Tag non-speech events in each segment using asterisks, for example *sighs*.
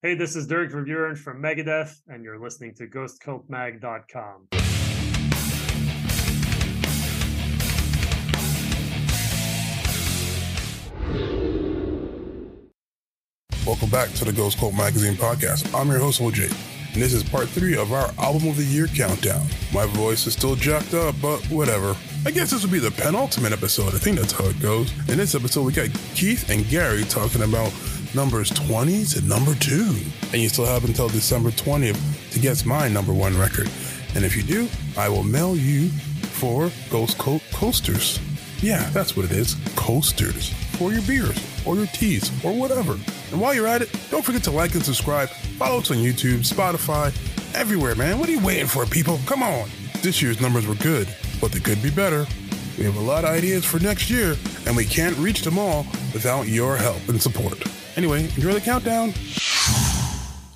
Hey, this is Dirk Verbeuren from Megadeth, and you're listening to GhostCultMag.com. Welcome back to the Ghost Cult Magazine podcast. I'm your host, OJ, and this is part three of our Album of the Year countdown. My voice is still jacked up, but whatever. I guess this will be the penultimate episode. I think that's how it goes. In this episode, we got Keith and Gary talking about numbers 20 to number two. And you still have until December 20th to guess my number one record. And if you do, I will mail you four Ghost Cult coasters. Yeah, that's what it is coasters for your beers or your teas or whatever. And while you're at it, don't forget to like and subscribe. Follow us on YouTube, Spotify, everywhere, man. What are you waiting for, people? Come on. This year's numbers were good, but they could be better. We have a lot of ideas for next year, and we can't reach them all without your help and support. Anyway, enjoy the countdown.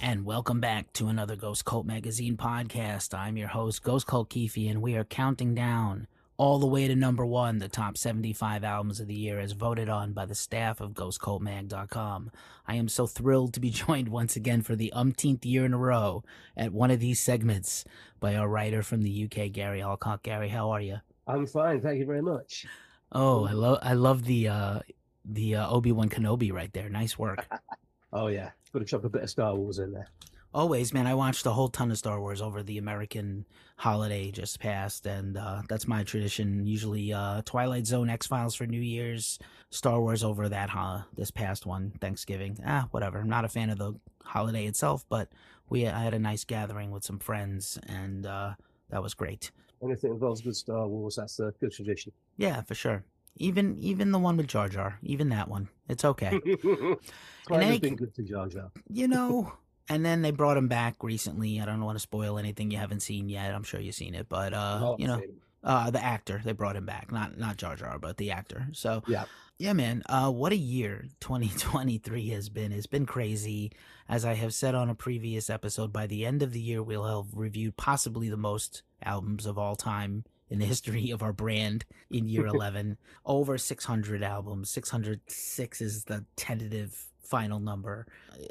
And welcome back to another Ghost Cult Magazine podcast. I'm your host, Ghost Cult Keefe, and we are counting down all the way to number one, the top 75 albums of the year as voted on by the staff of GhostCultMag.com. I am so thrilled to be *laughs* joined once again for the umpteenth year in a row at one of these segments by our writer from the UK, Gary Alcock. Gary, how are you? I'm fine, thank you very much. Oh, I love I love the uh the uh, Obi Wan Kenobi right there. Nice work. *laughs* oh yeah, got to chop a bit of Star Wars in there. Always, man. I watched a whole ton of Star Wars over the American holiday just passed, and uh, that's my tradition. Usually, uh, Twilight Zone, X Files for New Year's, Star Wars over that huh, this past one, Thanksgiving. Ah, whatever. I'm not a fan of the holiday itself, but we I had a nice gathering with some friends, and uh, that was great. Anything involves good Star Wars, that's a good tradition. Yeah, for sure. Even even the one with Jar Jar, even that one, it's okay. *laughs* Been good to Jar Jar. You know, *laughs* and then they brought him back recently. I don't want to spoil anything you haven't seen yet. I'm sure you've seen it, but uh, oh, you know, uh, the actor they brought him back, not not Jar Jar, but the actor. So yeah, yeah, man. Uh, what a year 2023 has been. It's been crazy. As I have said on a previous episode, by the end of the year, we'll have reviewed possibly the most albums of all time in the history of our brand in year *laughs* 11. Over 600 albums. 606 is the tentative final number.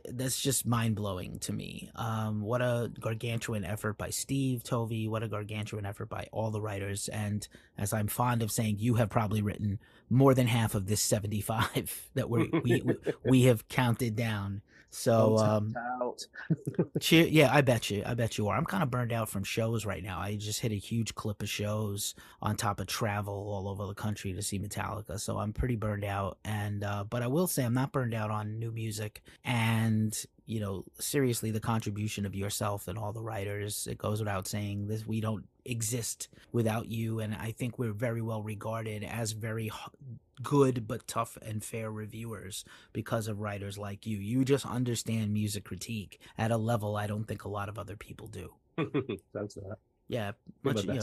That's just mind blowing to me. Um, what a gargantuan effort by Steve Tovey. What a gargantuan effort by all the writers. And as I'm fond of saying, you have probably written more than half of this 75 *laughs* that we we, we have counted down. So, um, cheer, yeah, I bet you, I bet you are. I'm kind of burned out from shows right now. I just hit a huge clip of shows on top of travel all over the country to see Metallica. So I'm pretty burned out. And, uh, but I will say I'm not burned out on new music. And, you know, seriously, the contribution of yourself and all the writers, it goes without saying this, we don't exist without you. And I think we're very well regarded as very good but tough and fair reviewers because of writers like you. You just understand music critique at a level I don't think a lot of other people do. *laughs* Thanks for that. Yeah, much you know,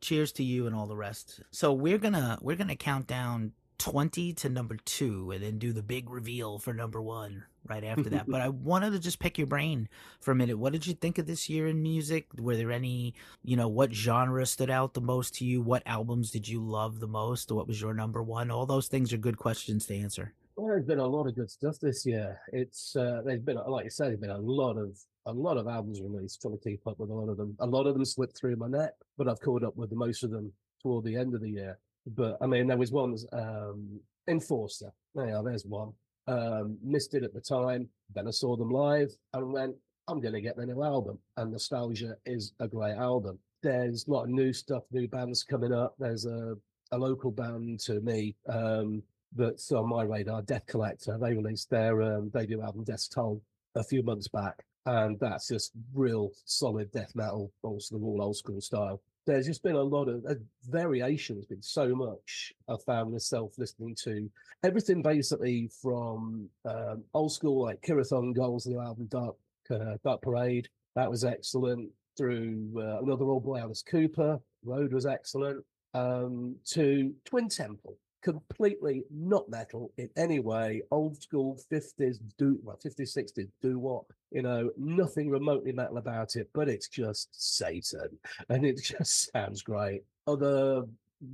cheers to you and all the rest. So we're gonna we're gonna count down 20 to number two and then do the big reveal for number one right after that. but I *laughs* wanted to just pick your brain for a minute. What did you think of this year in music? Were there any, you know, what genre stood out the most to you? What albums did you love the most? What was your number one? All those things are good questions to answer. Well, there's been a lot of good stuff this year. It's uh, there's been, like you said, there's been a lot of a lot of albums released. Trying to keep up with a lot of them. A lot of them slipped through my net, but I've caught up with most of them toward the end of the year. But I mean, there was ones um, Enforcer. Yeah, there's one. Um, missed it at the time. Then I saw them live and went, I'm going to get the new album. And Nostalgia is a great album. There's a lot of new stuff, new bands coming up. There's a, a local band to me um, that's on my radar, Death Collector. They released their um, debut album, Death Toll, a few months back. And that's just real solid death metal, also the all old school style there's just been a lot of uh, variation. There's been so much I've found myself listening to everything basically from um, old school like Kirathon Goals, the album Dark uh, Dark Parade. That was excellent. Through uh, another old boy, Alice Cooper. Road was excellent. Um, to Twin Temple, completely not metal in any way. Old school 50s, do well, 50s, 60s, do what? You know, nothing remotely metal about it, but it's just Satan. And it *laughs* just sounds great. Other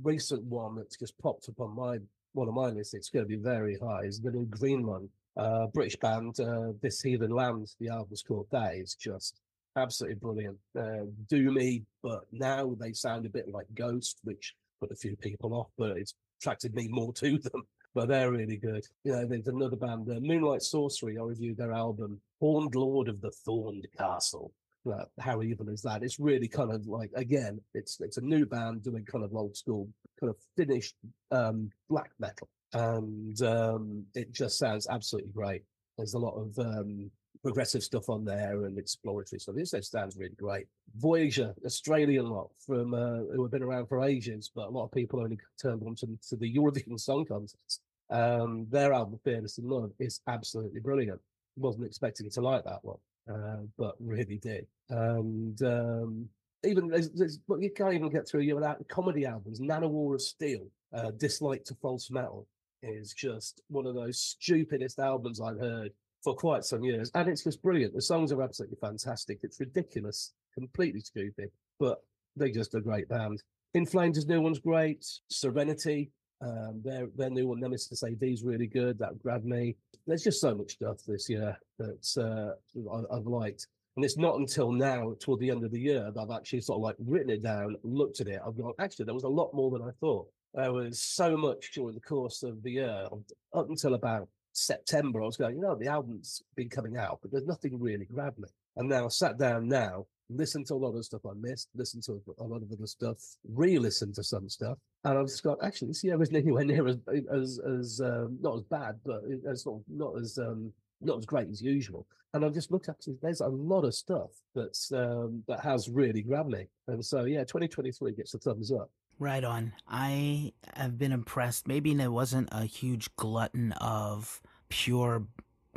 recent one that's just popped up on my one of my lists, it's going to be very high, is the new Green Lung uh, British band, uh, This Heathen Land. The album's called. That is just absolutely brilliant. Uh, doomy, but now they sound a bit like Ghost, which put a few people off, but it's attracted me more to them. *laughs* But they're really good. You know, there's another band, uh, Moonlight Sorcery. I reviewed their album, Horned Lord of the Thorned Castle. Uh, how evil is that? It's really kind of like again, it's it's a new band doing kind of old school, kind of finished um, black metal, and um, it just sounds absolutely great. There's a lot of um, progressive stuff on there and exploratory stuff. This sounds really great. Voyager, Australian lot from uh, who have been around for ages, but a lot of people only turned on to, to the Eurovision *laughs* Song Contest. Um, their album Fearless in Love is absolutely brilliant. Wasn't expecting to like that one, uh, but really did. And um, even there's, there's, you can't even get through you without comedy albums. Nanowar of Steel, uh, Dislike to False Metal is just one of those stupidest albums I've heard for quite some years, and it's just brilliant. The songs are absolutely fantastic. It's ridiculous, completely stupid, but they're just a great band. In Flames' new one's great. Serenity, um, their their new one, Nemesis AD, is really good. That grabbed me. There's just so much stuff this year that uh, I, I've liked. And it's not until now, toward the end of the year, that I've actually sort of like written it down, looked at it. I've gone, actually, there was a lot more than I thought. There was so much during the course of the year, up until about September. I was going, you know, the album's been coming out, but there's nothing really grabbed me. And now I sat down now, listened to a lot of stuff I missed, listened to a lot of other stuff, re-listened to some stuff, and I've just got actually this year isn't *laughs* anywhere near as as as um, not as bad, but it's not not as um, not as great as usual. And I've just looked at it. There's a lot of stuff that's um, that has really grabbed me. And so yeah, 2023 gets the thumbs up. Right on. I have been impressed. Maybe there wasn't a huge glutton of pure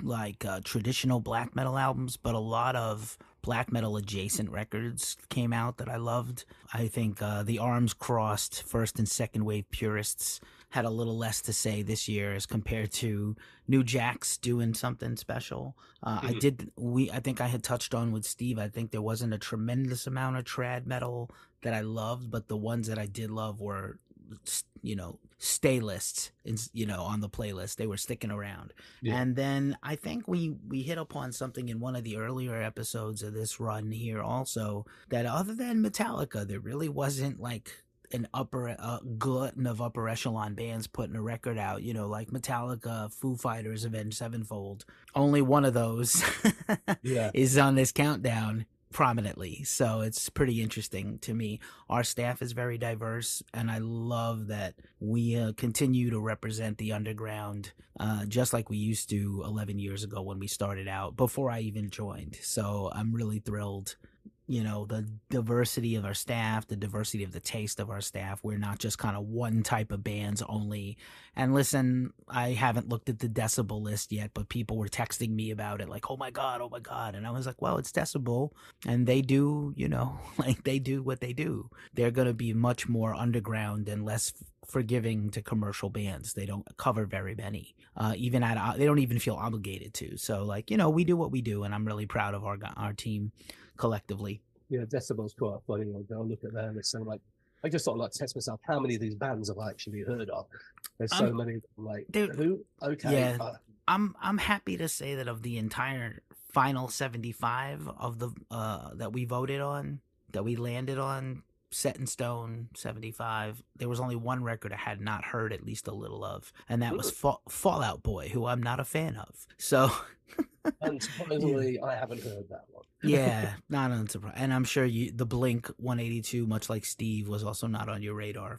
like uh, traditional black metal albums, but a lot of black metal adjacent records came out that I loved. I think uh, the Arms Crossed first and second wave purists had a little less to say this year as compared to New Jack's doing something special. Uh, mm-hmm. I did we I think I had touched on with Steve. I think there wasn't a tremendous amount of trad metal that I loved, but the ones that I did love were you know stay lists you know on the playlist they were sticking around yeah. and then i think we we hit upon something in one of the earlier episodes of this run here also that other than metallica there really wasn't like an upper uh, glutton of upper echelon bands putting a record out, you know, like Metallica, Foo Fighters, Avenged Sevenfold. Only one of those yeah. *laughs* is on this countdown prominently. So it's pretty interesting to me. Our staff is very diverse, and I love that we uh, continue to represent the underground uh, just like we used to 11 years ago when we started out, before I even joined. So I'm really thrilled you know the diversity of our staff the diversity of the taste of our staff. We're not just kind of one type of bands only. And listen i haven't looked at the decibel list yet but people were texting me about it like oh my god oh my god. And i was like well it's decibel. And they do you know *laughs* like they do what they do. They're going to be much more underground and less forgiving to commercial bands. They don't cover very many uh, even at they don't even feel obligated to. So like you know we do what we do and i'm really proud of our our team collectively. Yeah, Decibel's quite funny. I'll look at them. It's so like I just sort of like test myself. How many of these bands have I actually heard of? There's so um, many. Like dude, who? Okay. Yeah. Uh, I'm I'm happy to say that of the entire final 75 of the uh that we voted on, that we landed on, set in stone 75 there was only one record i had not heard at least a little of and that was Fa- Fall Out Boy who i'm not a fan of so *laughs* and surprisingly yeah. i haven't heard that one. Yeah *laughs* not unsurprised and i'm sure you the blink 182 much like steve was also not on your radar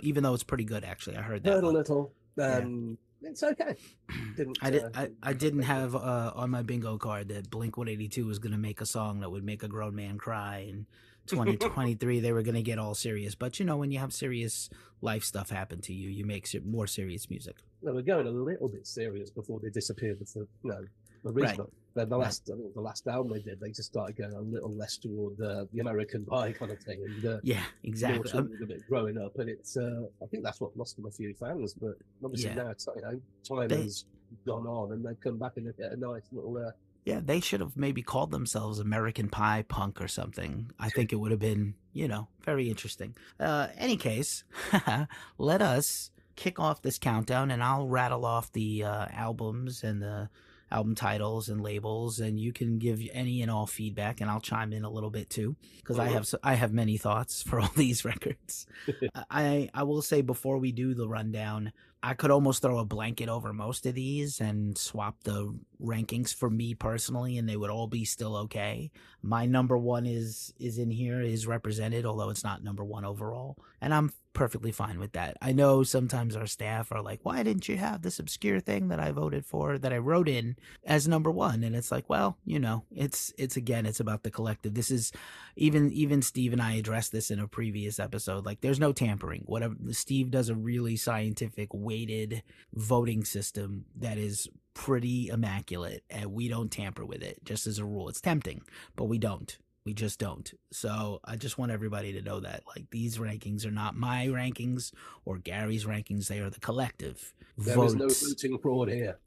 even though it's pretty good actually. I heard that heard a little um yeah. it's okay. *clears throat* Didn't, I, did, uh, I, I didn't have uh, on my bingo card that blink 182 was going to make a song that would make a grown man cry and *laughs* 2023 they were going to get all serious. But you know when you have serious life stuff happen to you you make more serious music. They were going a little bit serious before they disappeared with the you know original right. then the last. I mean, the last album they did they just started going a little less toward uh, the american pie kind of thing and uh, yeah exactly um, a bit growing up and it's uh, i think that's what lost them a few fans but obviously yeah. now it's you know time they, has gone on and they've come back and get a nice little uh, yeah, they should have maybe called themselves American Pie Punk or something. I think it would have been, you know, very interesting. Uh, any case, *laughs* let us kick off this countdown, and I'll rattle off the uh, albums and the album titles and labels, and you can give any and all feedback, and I'll chime in a little bit too, because I have I have many thoughts *laughs* for all these records. *laughs* I I will say before we do the rundown, I could almost throw a blanket over most of these and swap the rankings for me personally, and they would all be still okay. My number one is is in here, is represented, although it's not number one overall, and I'm perfectly fine with that. I know sometimes our staff are like, "Why didn't you have this obscure thing that I voted for that I wrote in as number one?" And it's like, well, you know, it's it's again, it's about the collective. This is even even Steve and I addressed this in a previous episode. Like, there's no tampering. Whatever Steve does a really scientific weighted voting system that is pretty immaculate and we don't tamper with it just as a rule. It's tempting but we don't. We just don't. So i just want everybody to know that like these rankings are not my rankings or gary's rankings. They are the collective There votes is no voting fraud here.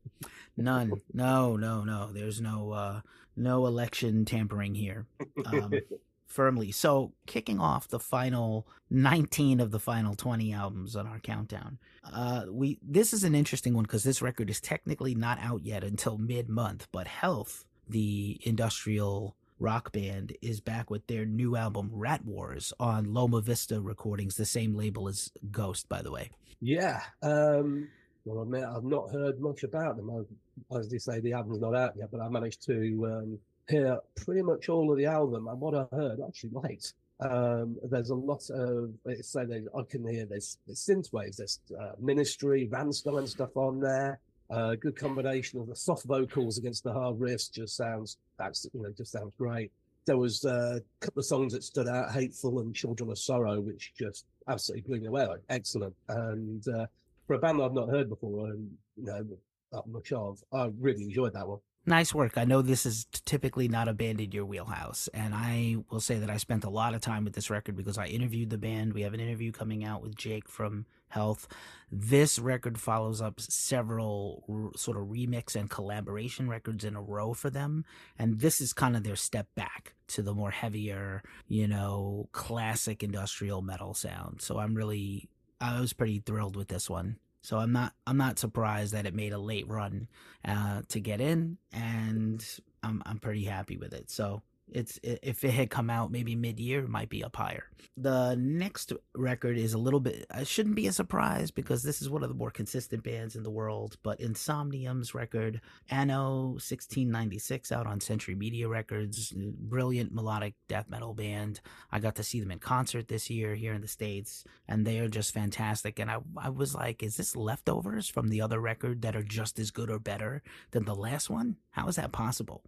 none. No no no. There's no uh no election tampering here. Um *laughs* firmly. So, kicking off the final 19 of the final 20 albums on our countdown. Uh we this is an interesting one cuz this record is technically not out yet until mid-month, but Health, the industrial rock band is back with their new album Rat Wars on Loma Vista Recordings, the same label as Ghost by the way. Yeah. Um, well, I admit I've not heard much about them. I, as they say, the album's not out yet, but I managed to um, hear pretty much all of the album. And what I heard, actually liked. Um, there's a lot of, say, there's, I can hear there's, there's synth waves, there's uh, Ministry, Rammstein stuff on there. Uh, good combination of the soft vocals against the hard riffs just sounds, that's, you know, just sounds great. There was uh, a couple of songs that stood out, Hateful and Children of Sorrow, which just absolutely blew me away. Excellent. And uh, for a band I've not heard before and you know not much of, I really enjoyed that one. Nice work. I know this is typically not a band in your wheelhouse, and I will say that I spent a lot of time with this record because I interviewed the band. We have an interview coming out with Jake from Health. This record follows up several r- sort of remix and collaboration records in a row for them, and this is kind of their step back to the more heavier, you know, classic industrial metal sound. So I'm really, I was pretty thrilled with this one. So I'm not I'm not surprised that it made a late run uh, to get in, and I'm I'm pretty happy with it. So it's if it had come out maybe mid year, it might be up higher. The next record is a little bit. It shouldn't be a surprise because this is one of the more consistent bands in the world. But Insomnium's record, Anno 1696, out on Century Media Records, brilliant melodic death metal band. I got to see them in concert this year here in the states, and they are just fantastic. And I I was like, is this leftovers from the other record that are just as good or better than the last one? How is that possible?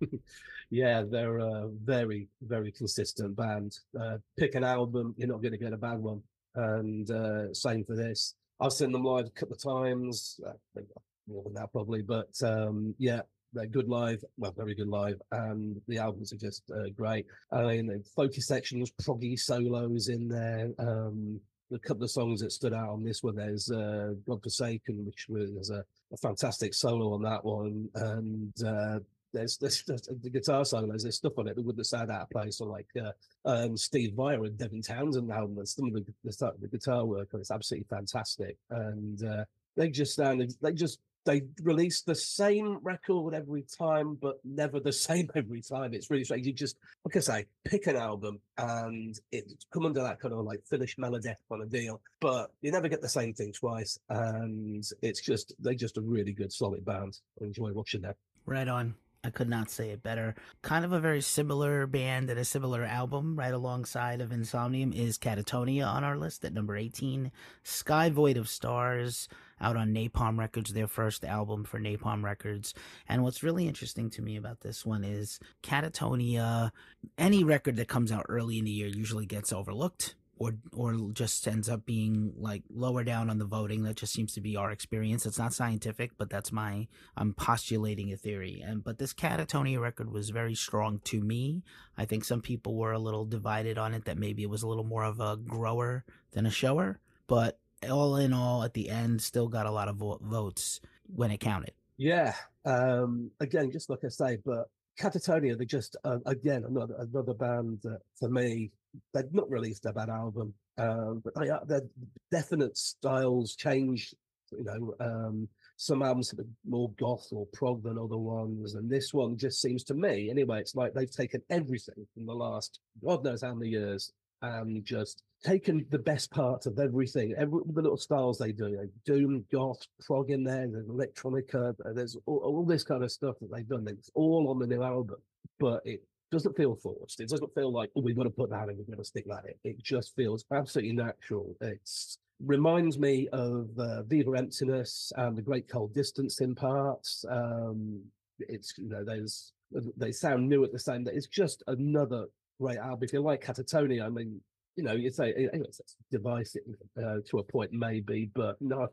*laughs* yeah, they're a very, very consistent band. Uh, pick an album, you're not going to get a bad one. And uh, same for this. I've seen them live a couple of times, uh, more than that probably, but um, yeah, they're good live, well, very good live, and the albums are just uh, great. I mean, the focus sections, proggy solos in there. Um, a couple of songs that stood out on this one. There's uh, God Forsaken, which was a, a fantastic solo on that one, and uh, there's, there's, there's the guitar solos, there's stuff on it that wouldn't sound out of place, or like uh, um, Steve Vai and Devin Townsend album, and some of the, the, the guitar work on it's absolutely fantastic, and uh, they just sounded, they just they release the same record every time, but never the *laughs* same every time. It's really strange. You just, like I say, pick an album and it come under that kind of like finished melodeath kind of deal, but you never get the same thing twice. And it's just, they're just a really good, solid band. I enjoy watching them. Right on. I could not say it better. Kind of a very similar band and a similar album right alongside of Insomnium is Katatonia on our list at number 18. Sky Void of Stars out on Napalm Records, their first album for Napalm Records. And what's really interesting to me about this one is Katatonia, any record that comes out early in the year usually gets overlooked or or just ends up being like lower down on the voting. That just seems to be our experience. It's not scientific, but that's my I'm postulating a theory. And but this Katatonia record was very strong to me. I think some people were a little divided on it that maybe it was a little more of a grower than a shower. But all in all, at the end, still got a lot of vo- votes when it counted. Yeah. Um, again, just like I say, but Katatonia, they just uh, again another another band that for me they've not released a bad album. Um, but they are, their definite styles change. You know, um, some albums are more goth or prog than other ones, and this one just seems to me, anyway, it's like they've taken everything from the last God knows how many years and just taken the best part of everything, every the little styles they do, like doom, goth, prog in there, there's electronica, there's all, all, this kind of stuff that they've done. It's all on the new album, but it doesn't feel forced. It doesn't feel like, oh, we've got to put that in, we've got to stick that in. It just feels absolutely natural. It's reminds me of uh, Viva Emptiness and The Great Cold Distance in parts. Um, it's, you know, there's, they sound new at the same, it's just another great album. If you like Katatonia, I mean, you know, you say it's divisive uh, to a point, maybe, but no,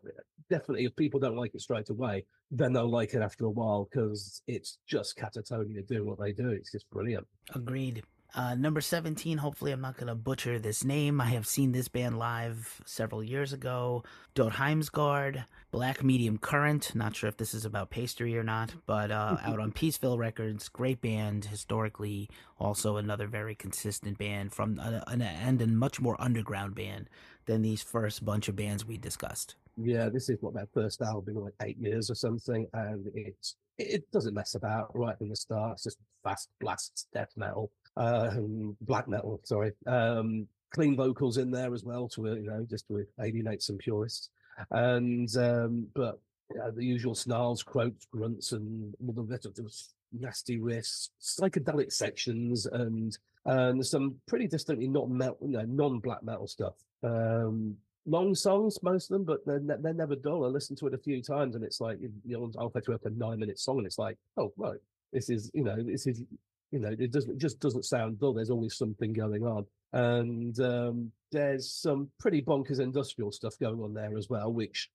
definitely. If people don't like it straight away, then they'll like it after a while because it's just Katatonia doing what they do. It's just brilliant. Agreed. Uh, number 17, hopefully I'm not going to butcher this name. I have seen this band live several years ago. Dødheimsgard Black Medium Current. Not sure if this is about pastry or not, but uh, *laughs* out on Peaceville Records. Great band, historically. Also another very consistent band from uh, an, and a much more underground band than these first bunch of bands we discussed. Yeah, this is what their first album, like eight years or something, and it's it doesn't mess about right from the start. It's just fast blasts, death metal um, black metal, sorry. Um, clean vocals in there as well to you know just to alienate some purists, and um, but the usual snarls, croaks, grunts, and all the bit of nasty riffs, psychedelic sections, and and some pretty distinctly not metal, you know, non-black metal stuff. Um, long songs, most of them, but they're, they're never dull. I listened to it a few times, and it's like you know, I'll play through a nine-minute song, and it's like, oh right, this is you know, this is you know, it doesn't it just doesn't sound dull. There's always something going on, and um, there's some pretty bonkers industrial stuff going on there as well, which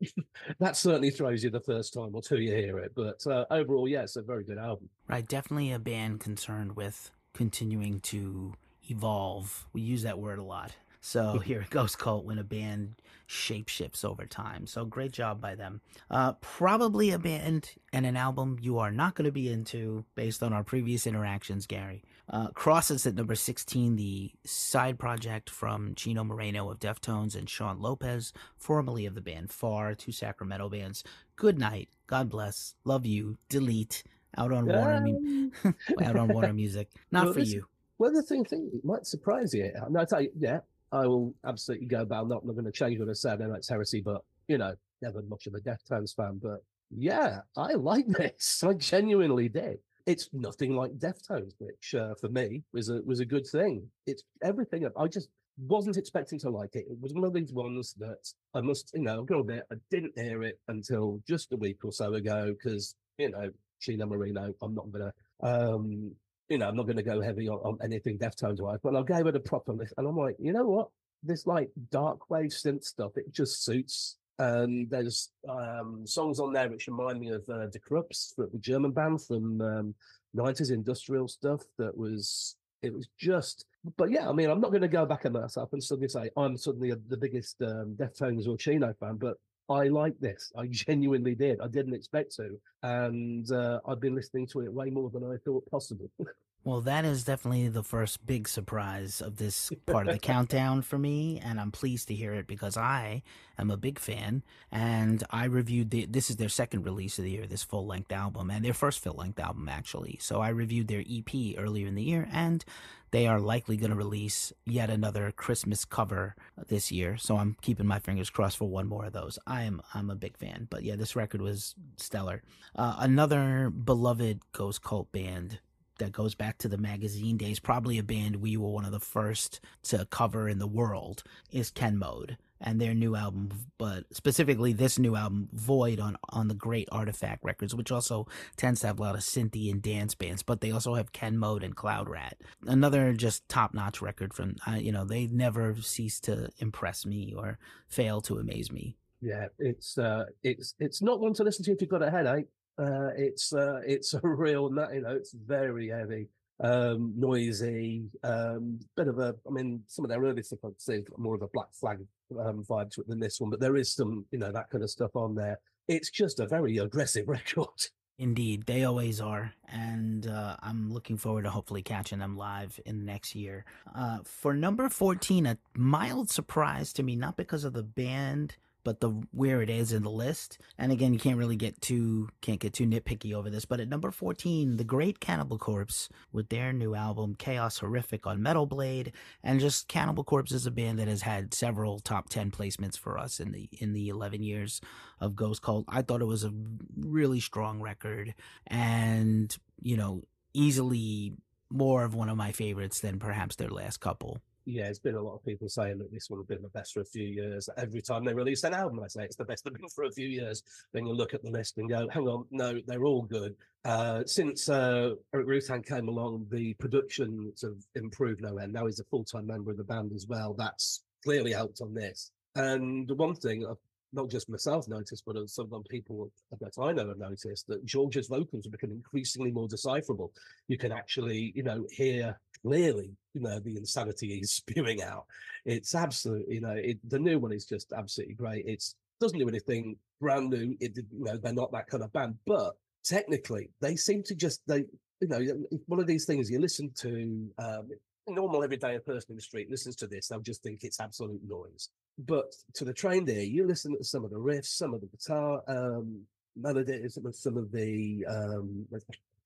*laughs* that certainly throws you the first time or two you hear it. But uh, overall, yeah, it's a very good album. Right, definitely a band concerned with continuing to evolve. We use that word a lot. So here it goes, Cult, when a band shapeshifts over time. So great job by them. Uh, probably a band and an album you are not going to be into based on our previous interactions, Gary. Uh, Crosses at number 16, the side project from Chino Moreno of Deftones and Shaun Lopez, formerly of the band Far, two Sacramento bands. Good night. God bless. Love you. Delete. Out on Warner, *laughs* out on Warner Music. *laughs* Not well, for this, you. Well, the thing, thing it might surprise you. No, I tell you, yeah, I will absolutely go about. I'm not, not going to change what I said. I know it's heresy, but you know, never much of a Deftones fan. But yeah, I like this. *laughs* I genuinely did. It's nothing like Deftones, which uh, for me was a was a good thing. It's everything. I just wasn't expecting to like it. It was one of these ones that I must, you know, go a bit. I didn't hear it until just a week or so ago because you know, Chino Moreno. I'm not gonna um you know, I'm not going to go heavy on, on anything Deftones wise, but I gave it a proper list, and I'm like, you know what? This like dark wave synth stuff, it just suits. And there's um, songs on there which remind me of uh, Die Krupps, the German band from um, 90s industrial stuff. That was it was just. But yeah, I mean, I'm not going to go back on myself and suddenly say I'm suddenly the biggest um, Deftones or Chino fan, but I like this. I *laughs* genuinely did. I didn't expect to. And uh, I've been listening to it way more than I thought possible. *laughs* Well, that is definitely the first big surprise of this part of the *laughs* countdown for me, and I'm pleased to hear it because I am a big fan. And I reviewed the, this is their second release of the year, this full length album, and their first full length album actually. So I reviewed their EP earlier in the year, and they are likely going to release yet another Christmas cover this year. So I'm keeping my fingers crossed for one more of those. I am I'm a big fan, but yeah, this record was stellar. Uh, another beloved ghost cult band that goes back to the magazine days, probably a band we were one of the first to cover in the world, is Ken Mode and their new album, but specifically this new album, Void, on on the Great Artoffact Records, which also tends to have a lot of synthy and dance bands, but they also have Ken Mode and Cloud Rat, another just top notch record from. Uh, you know, they never cease to impress me or fail to amaze me. Yeah, it's uh, it's it's not one to listen to if you've got a headache. Uh, it's uh, it's a real, you know, it's very heavy, um, noisy, um, bit of a. I mean, some of their early stuff I'd say more of a Black Flag um, vibe to it than this one, but there is some, you know, that kind of stuff on there. It's just a very aggressive *laughs* record. Indeed, they always are, and uh, I'm looking forward to hopefully catching them live in the next year. Uh, for number 14, a mild surprise to me, not because of the band but the where it is in the list. And again, you can't really get too can't get too nitpicky over this. But at number 14, the Great Cannibal Corpse with their new album Chaos Horrific on Metal Blade, and just Cannibal Corpse is a band that has had several top 10 placements for us in the in the 11 years of Ghost Cult. I thought it was a really strong record, and you know easily more of one of my favorites than perhaps their last couple yeah, it's been a lot of people saying that this will have been the best for a few years. Every time they release an album, I say it's the best they've been for a few years. Then you look at the list and go, hang on, no, they're all good. Uh, since uh, Erik Rutan came along, the production have improved no end. Now he's a full time member of the band as well. That's clearly helped on this. And one thing I've not just myself noticed, but some people that I know have noticed that George's vocals have become increasingly more decipherable. You can actually, you know, hear clearly, you know, the insanity he's *laughs* spewing out. It's absolutely, you know, it, the new one is just absolutely great. It's doesn't do anything brand new. It, you know, they're not that kind of band, but technically, they seem to just they, you know, one of these things you listen to. Um, normal everyday person in the street listens to this, they'll just think it's absolute noise. But to the trained ear, you listen to some of the riffs, some of the guitar um, melodies, some of, some of the um,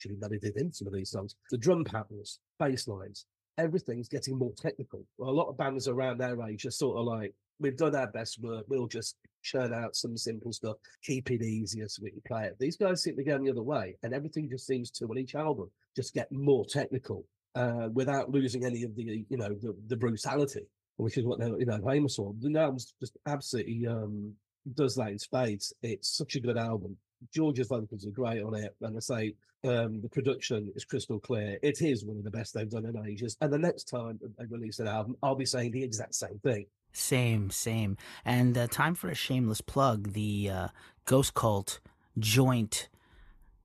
actually melodied in some of these songs, the drum patterns, bass lines, everything's getting more technical. Well, a lot of bands around their age are sort of like, we've done our best work, we'll just churn out some simple stuff, keep it easier so we can play it. These guys seem to go the other way, and everything just seems to, on each album, just get more technical uh, without losing any of the, you know, the, the brutality which is what they're you know famous for. The album's just absolutely um, does that in spades. It's such a good album. George's vocals are great on it, and I say um, the production is crystal clear. It is one of the best they've done in ages. And the next time they release an album, I'll be saying the exact same thing. Same, same. And uh, time for a shameless plug: the uh, Ghost Cult joint,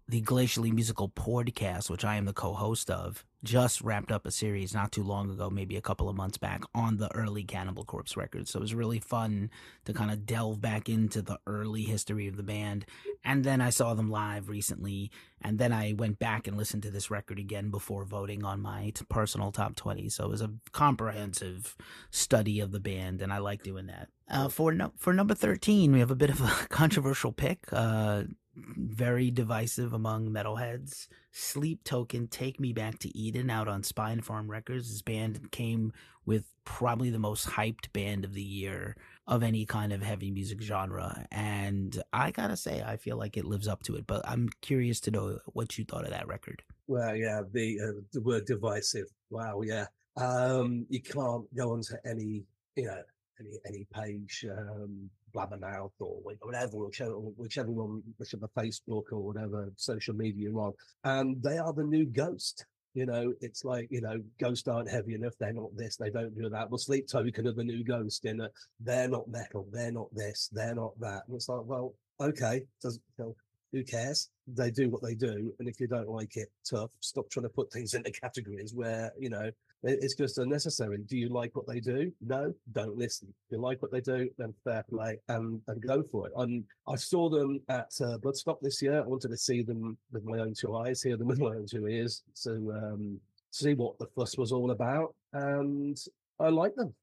the Glacially Musical podcast, which I am the co-host of just wrapped up a series not too long ago, maybe a couple of months back, on the early Cannibal Corpse records. So it was really fun to kind of delve back into the early history of the band. And then I saw them live recently, and then I went back and listened to this record again before voting on my t- personal top 20. So it was a comprehensive study of the band, and I like doing that. Uh, for no- for number 13, we have a bit of a *laughs* controversial pick. Uh, very divisive among metalheads. Sleep Token, Take Me Back to Eden, out on Spinefarm Records. This band came with probably the most hyped band of the year of any kind of heavy music genre. And I gotta say, I feel like it lives up to it. But I'm curious to know what you thought of that record. Well, yeah, the uh, the word divisive. Wow, yeah. Um, you can't go onto any, you know, any any page um, Blabbermouth or whatever, whichever, whichever one, whichever Facebook or whatever social media you're on, and they are the new ghost. You know, it's like you know, ghosts aren't heavy enough. They're not this. They don't do that. Well, Sleep Token are the new ghost. In it, they're not metal. They're not this. They're not that. And it's like, well, okay, does you know, who cares? They do what they do, and if you don't like it, tough. Stop trying to put things into categories where you know it's just unnecessary. Do you like what they do? No, don't listen. If you like what they do, then fair play and, and go for it. And I saw them at uh, Bloodstock this year. I wanted to see them with my own two eyes, hear them with my own two ears, to um, see what the fuss was all about. And I like them.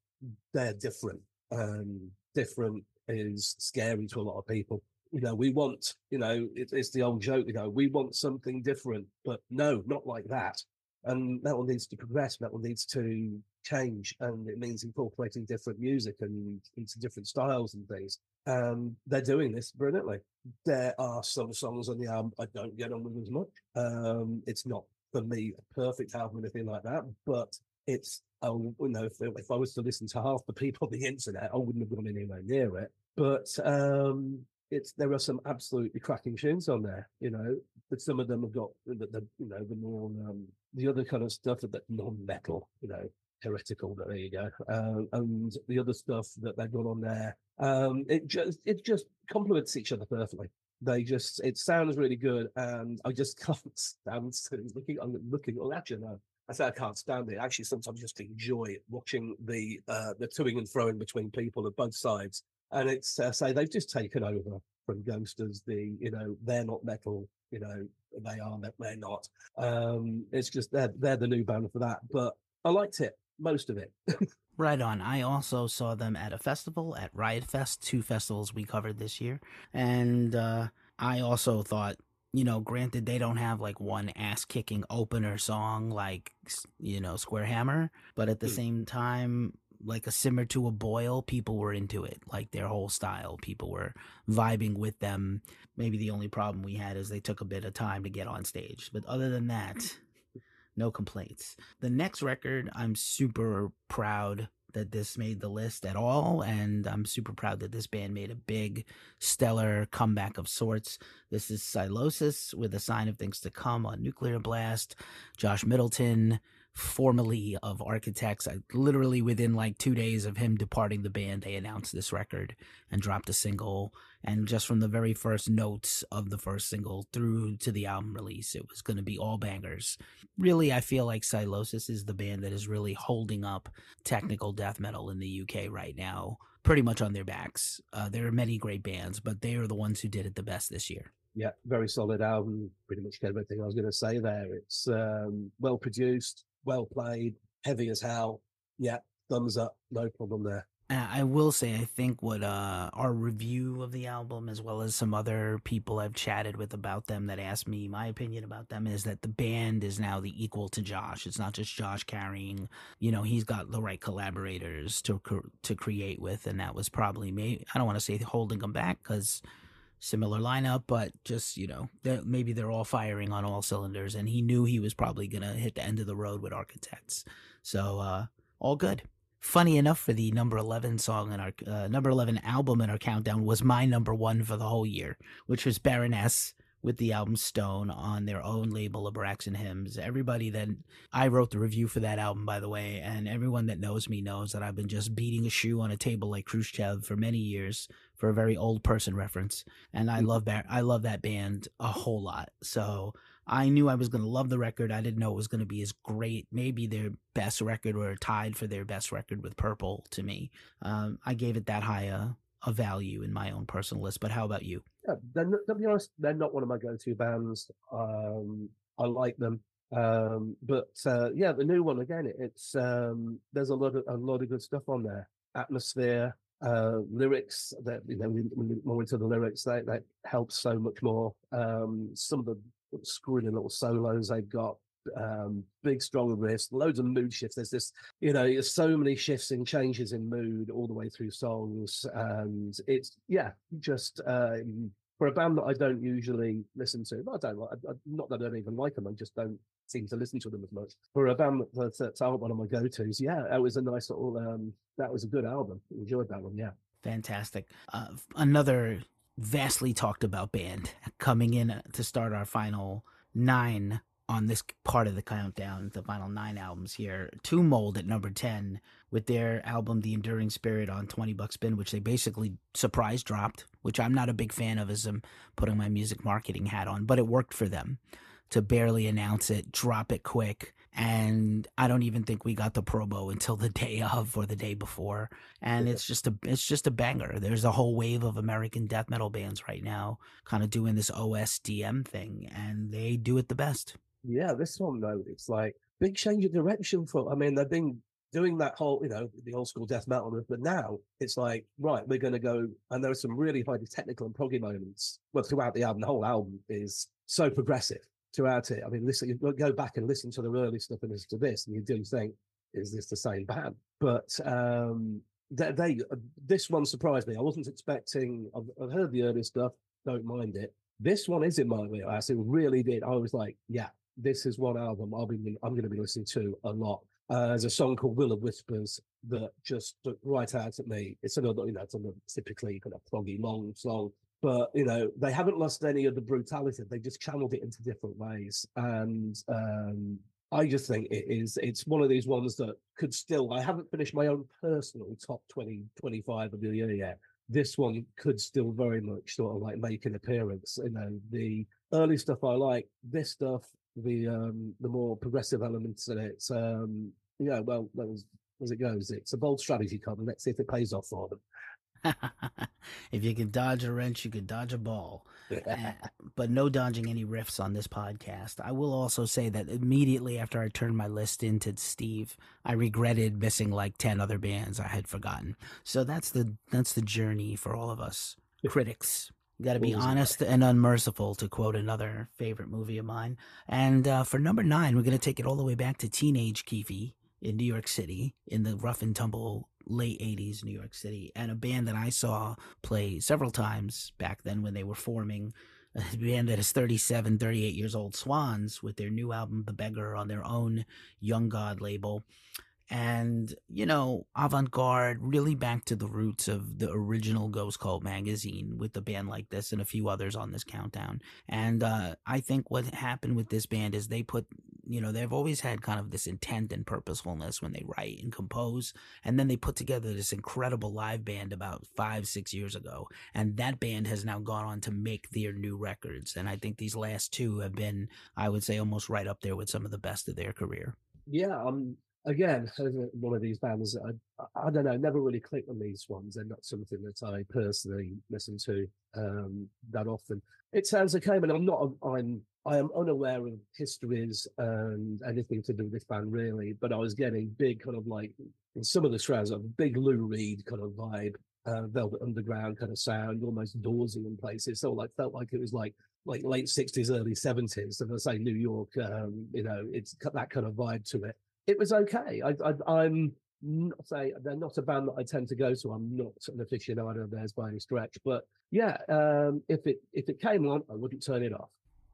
They're different. Um, different is scary to a lot of people you know, we want, you know, it, it's the old joke, you know, we want something different, but no, not like that and metal needs to progress metal needs to change and it means incorporating different music and into different styles and things. And they're doing this brilliantly. There are some songs on the album i don't get on with as much. Um, it's not for me a perfect album or anything like that but it's oh you know if, if i was to listen to half the people on the internet i wouldn't have gone anywhere near it. But um, it's there are some absolutely cracking tunes on there, you know. But some of them have got the, the you know the more um, the other kind of stuff that non-metal, you know, heretical. But there you go, um, and the other stuff that they've got on there. Um, it just it just complements each other perfectly. They just it sounds really good, and I just *laughs* can't stand looking. I'm looking. Well, actually, no. I say I can't stand it. Actually, sometimes just enjoy watching the uh, the toing and throwing between people of both sides and it's uh, say they've just taken over from Ghost as the you know they're not metal, you know they are they're not. Um, it's just they're they're the new band for that, but I liked it most of it. *laughs* Right on. I also saw them at a festival at Riot Fest, two festivals we covered this year. And uh, I also thought, you know, granted, they don't have like one ass kicking opener song like, you know, Square Hammer, but at the Mm. same time, like a simmer to a boil, people were into it. Like their whole style, people were vibing with them. Maybe the only problem we had is they took a bit of time to get on stage. But other than that, no complaints. The next record, I'm super proud that this made the list at all, and I'm super proud that this band made a big, stellar comeback of sorts. This is Sylosis with a sign of things to come on Nuclear Blast. Josh Middleton, formerly of Architects, I, literally within like two days of him departing the band, they announced this record and dropped a single. And just from the very first notes of the first single through to the album release, it was going to be all bangers really, I feel like Sylosis is the band that is really holding up technical death metal in the UK right now, pretty much on their backs. Uh, there are many great bands, but they are the ones who did it the best this year. Yeah, very solid album. Pretty much everything I was going to say there. It's um, well produced, well played, heavy as hell. Yeah, thumbs up, no problem there. Uh, I will say, I think what uh, our review of the album, as well as some other people I've chatted with about them that asked me my opinion about them, is that the band is now the equal to Josh. It's not just Josh carrying. You know, he's got the right collaborators to to create with, and that was probably maybe I don't want to say holding them back because similar lineup, but just you know, they're, maybe they're all firing on all cylinders, and he knew he was probably gonna hit the end of the road with Architects. So uh, all good funny enough for the number 11 song in our uh, number 11 album in our countdown was my number one for the whole year which was baroness with the album stone on their own label abraxan hymns everybody that i wrote the review for that album by the way and everyone that knows me knows that i've been just beating a shoe on a table like khrushchev for many years for a very old person reference and i love that i love that band a whole lot so I knew I was going to love the record. I didn't know it was going to be as great, maybe their best record or tied for their best record with Purple to me. Um, I gave it that high a, a value in my own personal list. But how about you? Yeah, they're not, to be honest, they're not one of my go-to bands. Um, I like them, um, but uh, yeah, the new one again. It, it's um, there's a lot of a lot of good stuff on there. Atmosphere, uh, lyrics. That you know, when we the lyrics, that that helps so much more. Um, some of the screwing little solos they've got. Um, big strong riffs, loads of mood shifts. There's this, you know, there's so many shifts and changes in mood all the way through songs, and it's yeah, just um, for a band that I don't usually listen to. I don't I- I- not that I don't even like them. I just don't seem to listen to them as much. For a band that, that, that's out one of my go tos, yeah, that was a nice little. Um, that was a good album. Enjoyed that one. Yeah. Fantastic. Uh, another vastly talked about band coming in to start our final nine on this part of the countdown, the final nine albums here. Tomb Mold at number 10 with their album The Enduring Spirit on 20 Bucks Spin, which they basically surprise dropped, which I'm not a big fan of as I'm putting my music marketing hat on, but it worked for them to barely announce it, drop it quick. And I don't even think we got the promo until the day of or the day before. And it's just a it's just a banger. There's a whole wave of American death metal bands right now kind of doing this OSDM thing and they do it the best. Yeah, this one though, it's like big change of direction for. I mean, they've been doing that whole, you know, the old school death metal move, but now it's like, right, we're going to go, and there are some really highly technical and proggy moments. Well, throughout the album, the whole album is so progressive throughout it. I mean, listen, you go back and listen to the early stuff and listen to this, and you do think, is this the same band? But um they, they uh, this one surprised me. I wasn't expecting. I've, I've heard the early stuff, don't mind it. This one is in my wheelhouse. It really did. I was like, yeah, this is one album I'll be I'm going to be listening to a lot. Uh, there's a song called Will of Whispers that just took right out at me. It's another, you know, it's a typically kind of proggy long song, but you know, they haven't lost any of the brutality. They just channeled it into different ways, and um, I just think it is. It's one of these ones that could still. I haven't finished my own personal top 20, 25 of the year yet. This one could still very much sort of like make an appearance. You know, the early stuff I like. This stuff, the um the more progressive elements in it. Um, yeah, well, that was as it goes. It's a bold strategy, Colin. Let's see if it pays off for them. *laughs* if you can dodge a wrench, you can dodge a ball. Uh, but no dodging any riffs on this podcast. I will also say that immediately after I turned my list into Steve, I regretted missing like 10 other bands I had forgotten. So that's the that's the journey for all of us critics. You got to be honest and unmerciful, to quote another favorite movie of mine. And uh, for number nine, we're going to take it all the way back to teenage Keefe in New York City in the rough and tumble late 80s New York City and a band that I saw play several times back then when they were forming a band that is 37 38 years old Swans with their new album The Beggar on their own Young God label and you know avant-garde really back to the roots of the original ghost cult magazine with a band like this and a few others on this countdown. And uh, i think what happened with this band is they put you know they've always had kind of this intent and purposefulness when they write and compose and then they put together this incredible live band about five six years ago. And that band has now gone on to make their new records and i think these last two have been i would say almost right up there with some of the best of their career. Yeah um again, *laughs* one of these bands, I, I don't know, never really clicked on these ones. They're not something that I personally listen to um, that often. It sounds okay, but I'm not. I'm I am unaware of histories and anything to do with this band really. But I was getting big kind of like in some of the strands of big Lou Reed kind of vibe, uh, Velvet Underground kind of sound, almost Dawsey in places. So like felt like it was like like late sixties, early seventies. And I say New York, um, you know, it's got that kind of vibe to it it was okay. I, I'm not say they're not a band that I tend to go to. I'm not an aficionado of theirs by any stretch, but yeah, um, if it if it came on, I wouldn't turn it off.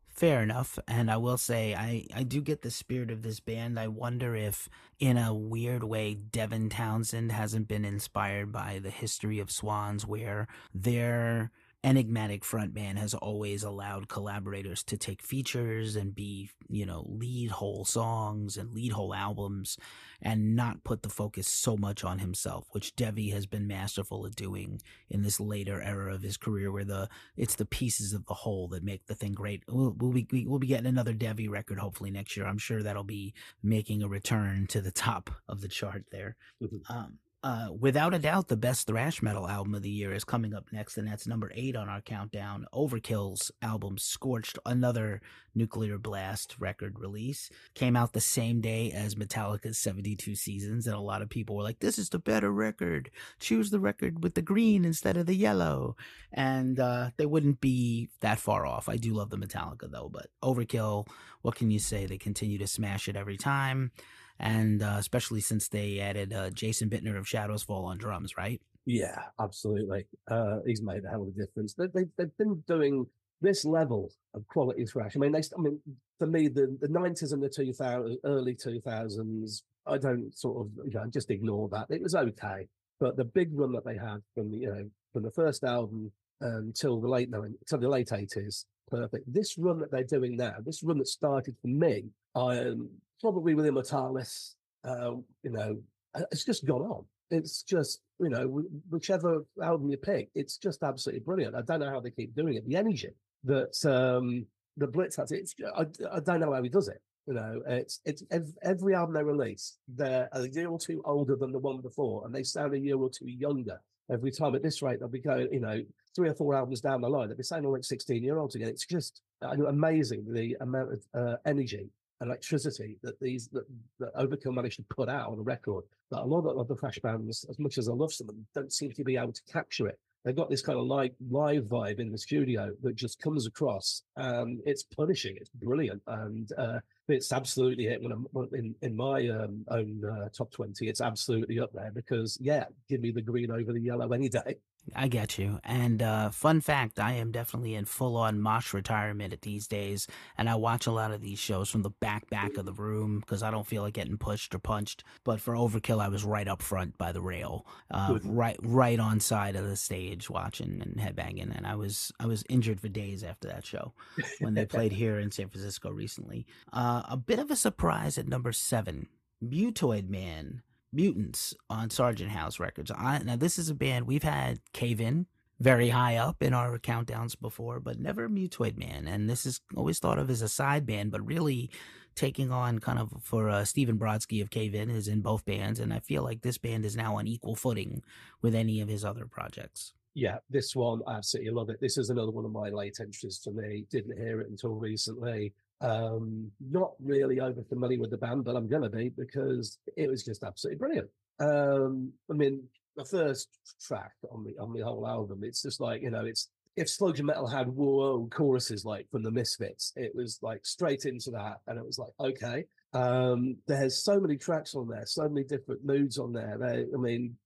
Fair enough, and I will say I I do get the spirit of this band. I wonder if, in a weird way, Devin Townsend hasn't been inspired by the history of Swans, where they're enigmatic frontman has always allowed collaborators to take features and be, you know, lead whole songs and lead whole albums and not put the focus so much on himself, which Devi has been masterful at doing in this later era of his career where the it's the pieces of the whole that make the thing great. We'll, we'll be we'll be getting another Devi record hopefully next year. I'm sure that'll be making a return to the top of the chart there. Mm-hmm. Um, uh, without a doubt, the best thrash metal album of the year is coming up next, and that's number eight on our countdown. Overkill's album Scorched, another Nuclear Blast record release, came out the same day as Metallica's 72 Seasons, and a lot of people were like, This is the better record. Choose the record with the green instead of the yellow. And uh, they wouldn't be that far off. I do love the Metallica, though, but Overkill, what can you say? They continue to smash it every time and uh, especially since they added uh, Jason Bittner of Shadows Fall on drums, right? Yeah, absolutely. Uh, he's made a hell of a difference. They, they, they've been doing this level of quality thrash. I mean, they, I mean, for me, the the nineties and the two thousand early two thousands, I don't sort of you know just ignore that. It was okay, but the big run that they had from you know from the first album until the late until the late eighties, perfect. This run that they're doing now, this run that started for me, um, probably with Immortalis, uh, you know, uh, it's just gone on. It's just, you know, whichever album you pick, it's just absolutely brilliant. I don't know how they keep doing it. The energy that um, the Blitz has, it's, I, I don't know how he does it. You know, it's it's every album they release, they're a year or two older than the one before, and they sound a year or two younger every time. At this rate, they'll be going, you know, three or four albums down the line, they'll be sounding like sixteen year olds again. It's just uh, amazing the amount of uh, energy electricity that these that, that Overkill managed to put out on a record that a lot of other thrash bands, as much as I love them, don't seem to be able to capture it. They've got this kind of live live vibe in the studio that just comes across. and it's punishing. It's brilliant, and uh, it's absolutely it. When I'm in in my um, own uh, top twenty, it's absolutely up there because yeah, give me the green over the yellow any day. I get you. And uh, fun fact, I am definitely in full on mosh retirement at these days, and I watch a lot of these shows from the back back of the room because I don't feel like getting pushed or punched. But for Overkill, I was right up front by the rail, uh, right right on side of the stage watching and headbanging, and I was I was injured for days after that show when they played *laughs* here in San Francisco recently. Uh, a bit of a surprise at number seven, Mutoid Man Mutants on Sargent House Records. I, now, this is a band we've had Cave In very high up in our countdowns before, but never Mutoid Man. And this is always thought of as a side band, but really taking on kind of for uh, Stephen Brodsky of Cave In is in both bands, and I feel like this band is now on equal footing with any of his other projects. Yeah, this one I absolutely love it. This is another one of my late entries for me. Didn't hear it until recently. Um, not really over familiar with the band, but I'm gonna be because it was just absolutely brilliant. Um, I mean, the first track on the on the whole album, it's just like you know, it's if Sludge Metal had whoa choruses like from the Misfits, it was like straight into that, and it was like okay. Um, there's so many tracks on there, so many different moods on there. They, I mean,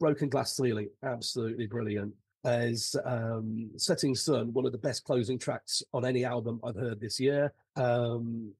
Broken Glass Ceiling, absolutely brilliant. As um, Setting Sun, one of the best closing tracks on any album I've heard this year. Um,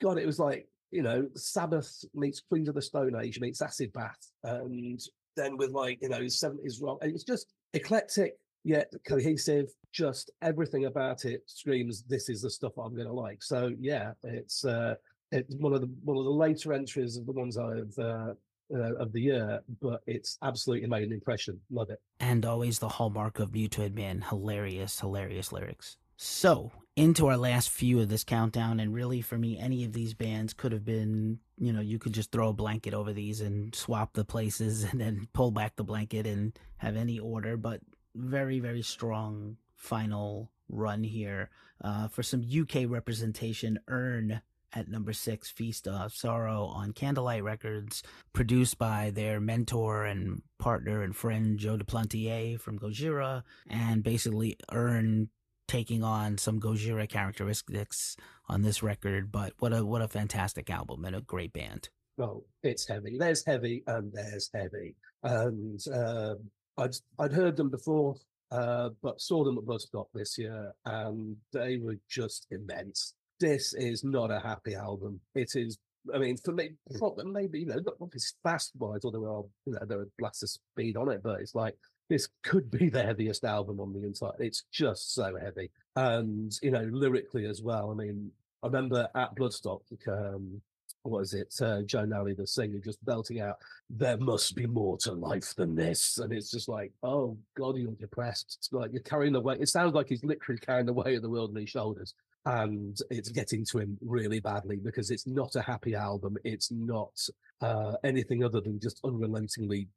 God, it was like you know, Sabbath meets Queens of the Stone Age meets Acid Bath, and then with like you know seventies rock. And it's just eclectic yet cohesive. Just everything about it screams, "This is the stuff I'm going to like." So yeah, it's uh, it's one of the one of the later entries of the ones I've uh, uh, of the year, but it's absolutely made an impression. Love it. And always the hallmark of Mutoid Man. Hilarious, hilarious lyrics. So, into our last few of this countdown, and really for me, any of these bands could have been, you know, you could just throw a blanket over these and swap the places *laughs* and then pull back the blanket and have any order, but very, very strong final run here. Uh, for some UK representation, Urne at number six, Feast of Sorrow on Candlelight Records, produced by their mentor and partner and friend Joe Duplantier from Gojira, and basically Urne taking on some Gojira characteristics on this record. But what a what a fantastic album and a great band. Well, it's heavy. There's heavy and there's heavy, and uh, I'd I'd heard them before, uh, but saw them at Bloodstock this year, and they were just immense. This is not a happy album. It is. I mean, for me, probably maybe you know, not it's fast wise, although there are you know there are blasts of speed on it, but it's like this could be the heaviest album on the entire. It's just so heavy, and you know, lyrically as well. I mean, I remember at Bloodstock, um, what is it? Uh, Joe Nally, the singer, just belting out, "There must be more to life than this," and it's just like, "Oh God, you're depressed." It's like you're carrying the weight. It sounds like he's literally carrying the weight of the world on his shoulders, and it's getting to him really badly because it's not a happy album. It's not uh, anything other than just unrelentingly,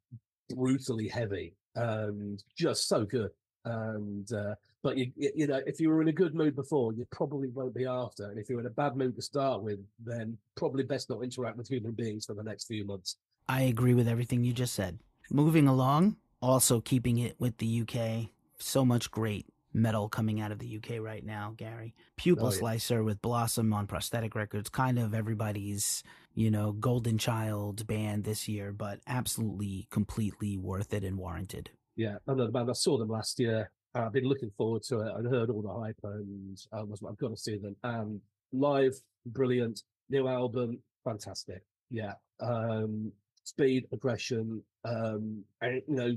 brutally heavy and just so good. And uh, but you you know if you were in a good mood before, you probably won't be after. And if you're in a bad mood to start with, then probably best not interact with human beings for the next few months. I agree with everything you just said. Moving along, also keeping it with the UK. So much great metal coming out of the UK right now, Gary. Pupil Oh, yeah. Slicer with Blossom on Prosthetic Records, kind of everybody's, you know, golden child band this year, but absolutely, completely worth it and warranted. Yeah, another band. I saw them last year. I've been looking forward to it. I'd heard all the hype, and I was I've got to see them. And live, brilliant. New album, fantastic. Yeah, um, speed, aggression, um, and you know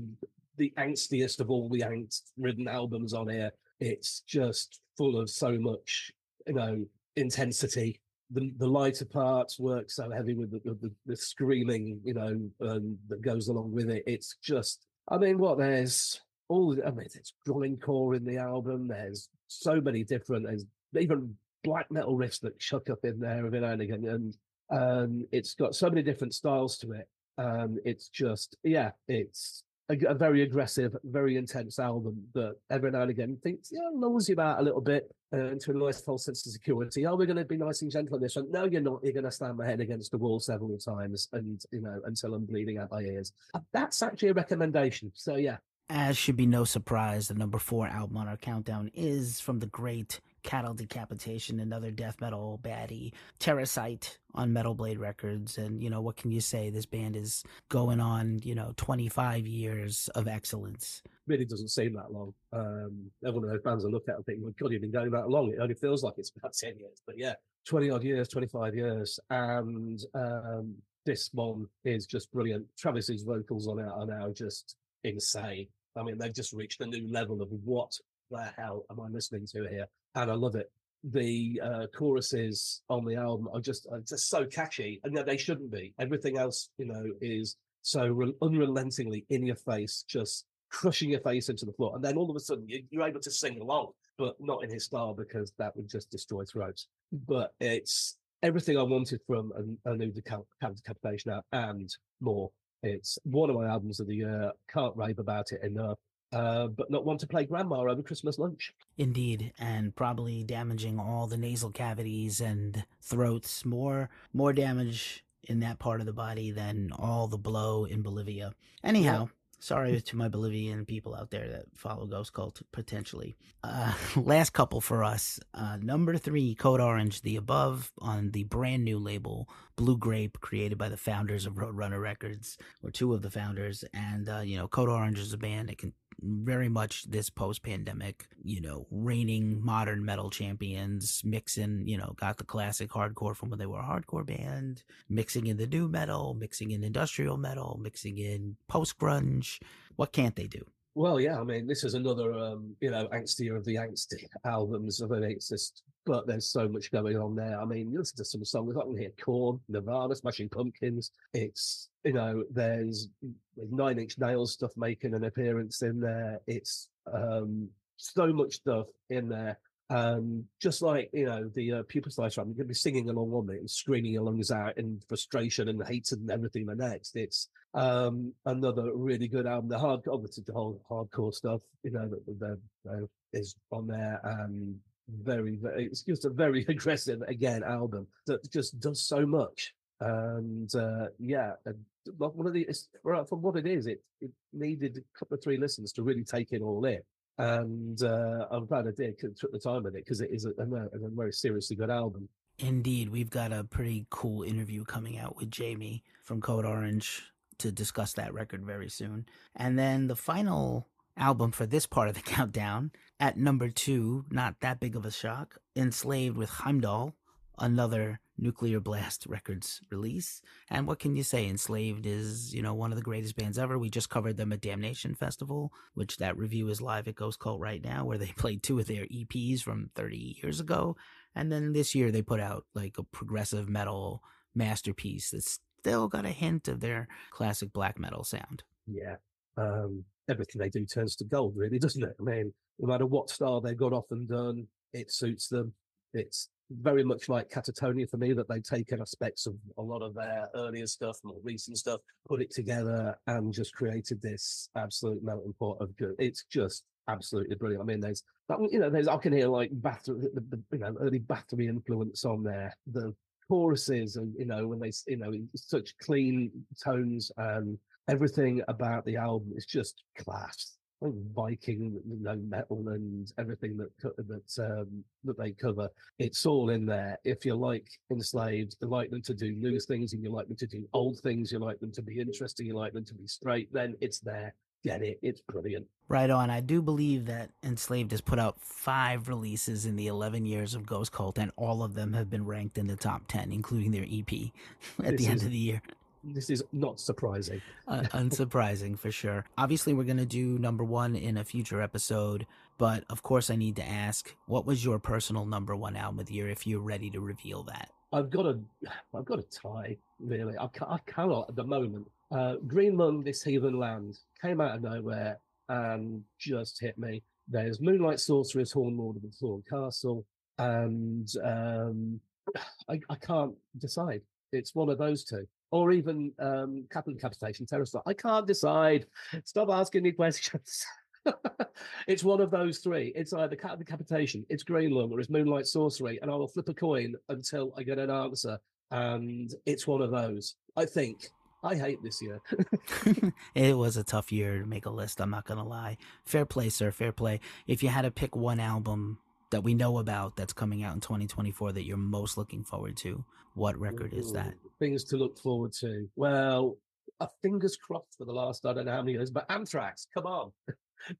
the angstiest of all the angst-ridden albums on here. It's just full of so much, you know, intensity. The the lighter parts work so heavy with the, the, the screaming, you know, um, that goes along with it. It's just I mean, what there's all. I mean, there's grindcore in the album. There's so many different. There's even black metal riffs that chuck up in there every now and again, and um, it's got so many different styles to it. Um, it's just, yeah, it's a, a very aggressive, very intense album that every now and again thinks, yeah, lulls you out a little bit uh, into a nice false sense of security. Oh, we're going to be nice and gentle on this one. No, you're not. You're going to slam my head against the wall several times, and you know, until I'm bleeding out my ears. Uh, That's actually a recommendation. So yeah, As should be no surprise, the number four album on our countdown is from the great Cattle Decapitation, another death metal baddie, Terrasite on Metal Blade Records. And, you know, what can you say? This band is going on, you know, 25 years of excellence. really doesn't seem that long. Um, every one of those bands I look at and think, God, you've been going that long. It only feels like it's about *laughs* 10 years. But yeah, 20 odd years, 25 years. And um, this one is just brilliant. Travis's vocals on it are now just insane. I mean, they've just reached a new level of what the hell am I listening to here? And I love it. The uh, choruses on the album are just are just so catchy, and they shouldn't be. Everything else, you know, is so re- unrelentingly in your face, just crushing your face into the floor. And then all of a sudden you, you're able to sing along, but not in his style because that would just destroy throats. But it's everything I wanted from a, a new Decap- decapitation and more. It's one of my albums of the year. Can't rave about it enough. Uh, but not want to play grandma over Christmas lunch. Indeed, and probably damaging all the nasal cavities and throats. More, more damage in that part of the body than all the blow in Bolivia. Anyhow, sorry *laughs* to my Bolivian people out there that follow Ghost Cult potentially. Uh, *laughs* last couple for us. Uh, number three, Code Orange, the above on the brand new label Blue Grape, created by the founders of Roadrunner Records, or two of the founders. And, uh, you know, Code Orange is a band that can very much this post pandemic, you know, reigning modern metal champions, mixing, you know, got the classic hardcore from when they were a hardcore band, mixing in the nu metal, mixing in industrial metal, mixing in post grunge. What can't they do? Well, yeah, I mean, this is another, um, you know, angstier of the angsty albums. I mean, it's just, but there's so much going on there. I mean, you listen to some songs, I can hear Korn, Nirvana, Smashing Pumpkins. It's, you know, there's, there's Nine Inch Nails stuff making an appearance in there. It's um, so much stuff in there. Um, just like you know the uh, pupil slicer, I'm going to be singing along on it and screaming along as out in frustration and hate and everything. The next, it's um, another really good album. The hard, obviously the whole hardcore stuff, you know, that, that is on there. Um, very, very, it's just a very *laughs* aggressive again album that just does so much. And uh, yeah, one of the from what it is, it it needed a couple of three listens to really take it all in and uh, I'm glad I did because took the time with it because it is a, a, very seriously good album. Indeed, we've got a pretty cool interview coming out with Jamie from Code Orange to discuss that record very soon. And then the final album for this part of the *laughs* countdown at number two, not that big of a shock, Enslaved with Heimdall, another Nuclear Blast Records release. And what can you say? Enslaved is, you know, one of the greatest bands ever. We just covered them at Damnation Festival, which that review is live at Ghost Cult right now, where they *laughs* played two of their EPs from 30 years ago. And then this year they put out like a progressive metal masterpiece that's still got a hint of their classic black metal sound. Yeah. Um, everything they do turns to gold, really, doesn't it? I mean, no matter what style they've got off and done, it suits them. It's very much like Katatonia for me that they've taken aspects of a lot of their earlier stuff, more recent stuff, put it together and just created this absolute melting pot of good. It's just absolutely brilliant. I mean, there's that you know, there's I can hear like Bathory, the, the, you know, early Bathory influence on there. The choruses and you know when they you know such clean tones and everything about the album is just class Viking, you know, metal and everything that that um, that they cover. It's all in there. If you like enslaved, you like them to do new things, and you like them to do old things, you like them to be interesting, you like them to be straight, then it's there. Get it? It's brilliant. Right on. I do believe that Enslaved has put out five releases in the 11 years of Ghost Cult, and all of them have been ranked in the top 10, including their EP *laughs* at this the end of the year this is not surprising. *laughs* uh, unsurprising for sure. Obviously, we're going to do number one in a future episode, but of course, I need to ask what was your personal number one album of the year if you're ready to reveal that? I've got a, *sighs* I've got a tie, really. I, I cannot at the moment. Uh, Green Lung, This Heathen Land came out of nowhere and just hit me. There's Moonlight Sorceress, Horn Lord of the Thorn Castle, and um, *sighs* I, I can't decide. It's one of those two or even um, Cattle Decapitation, terror I can't decide. Stop asking me questions. *laughs* it's one of those three. It's either Cattle Decapitation, it's green lung, or it's moonlight sorcery, and I will flip a coin until I get an answer. And it's one of those. I think. I hate this year. *laughs* it was a tough year to make a list. I'm not gonna lie. Fair play, sir. Fair play. If you had to pick one album that we know about that's coming out in 2024 that you're most looking forward to, what record is that? Things to look forward to. Well, a fingers crossed for the last I don't know how many years, but Anthrax, come on. *laughs*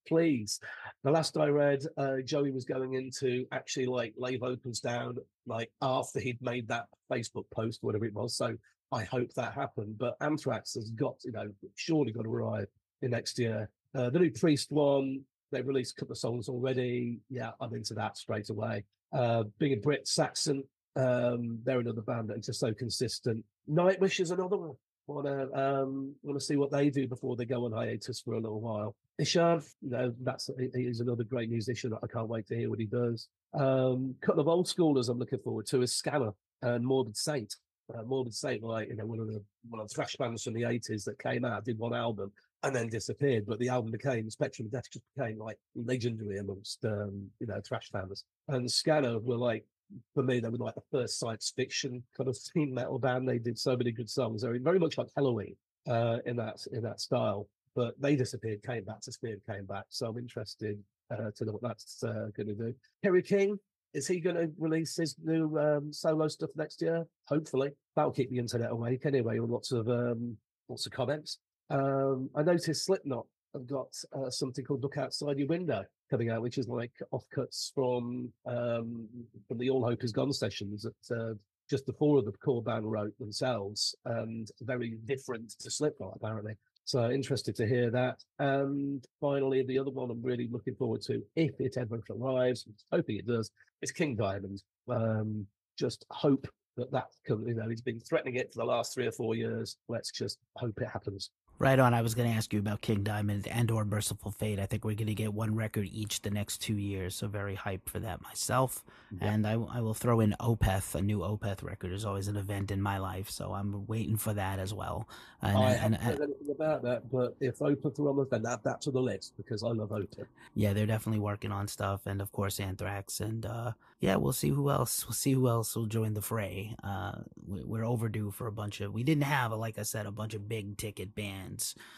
Please. The last I read, uh, Joey was going into actually like lay vocals down like after he'd made that Facebook post, whatever it was. So I hope that happened. But Anthrax has got, you know, surely got to arrive in next year. Uh, the new Priest one, they've released a couple of songs already. Yeah, I'm into that straight away. Uh, being a Brit Saxon, um, they're another band that are just so consistent. Nightwish is another one. Wanna um, wanna see what they do before they go on hiatus for a little while. Ihsahn, you know, that's he's another great musician. I can't wait to hear what he does. Um, couple of old schoolers I'm looking forward to is Scanner. and Morbid Saint. Uh, Morbid Saint, like you know, one of the one of the thrash bands from the eighties that came out, did one album and then disappeared. But the album became Spectrum of Death just became like legendary amongst um, you know thrash fans. And Scanner were like for me, they were like the first science fiction kind of *laughs* theme metal band. They did so many good songs. They were very much like Helloween uh, in that in that style. But they disappeared, came back, disappeared, came back. So I'm interested uh, to know what that's uh, going to do. Kerry King, is he going to release his new um, solo stuff next year? Hopefully, that'll keep the internet awake anyway. With lots of um, lots of comments. Um, I noticed Slipknot have got uh, something called "Look Outside Your Window" coming out, which is like offcuts from um, from the All Hope Is Gone sessions that uh, just the four of the core band wrote themselves, and very different to Slipknot apparently. So interested to hear that. And finally, the other one I'm really looking forward to, if it ever arrives, hoping it does, is King Diamond. Um, just hope that that, you know, he's been threatening it for the last three or four years. Let's just hope it happens. Right on. I was going to ask you about King Diamond and or Mercyful Fate. I think we're going to get one record each the next two years, so very hyped for that myself. Yeah. And I, I will throw in Opeth. A new Opeth record is always an event in my life, so I'm waiting for that as well. And, I haven't heard anything about that, but if Opeth are on the, then add that to the list because I love Opeth. Yeah, they're definitely working on stuff, and of course Anthrax, and uh, yeah, we'll see who else. We'll see who else will join the fray. Uh, we're overdue for a bunch of. We didn't have, like I said, a bunch of big ticket bands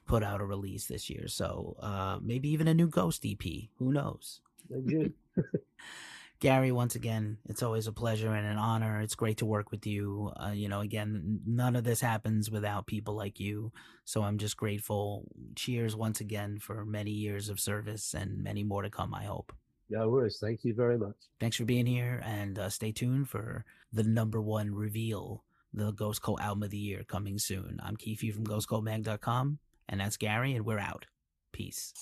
put out a release this year. So uh, maybe even a new Ghost EP. Who knows? *laughs* *laughs* Gary, once again, it's always a pleasure and an honor. It's great to work with you. Uh, you know, again, none of this happens without people like you. So I'm just grateful. Cheers once again for many years of service and many more to come, I hope. No worries. Thank you very much. Thanks for being here and uh, stay tuned for the number one reveal, the Ghost Cult album of the year coming soon. I'm Keith from ghostcultmag.com. And that's Gary, and we're out. Peace.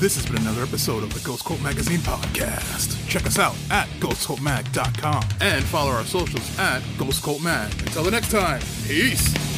This has been another episode of the Ghost Cult Magazine podcast. Check us out at ghostcultmag.com and follow our socials at Ghost Cult Mag. Until the next time, peace.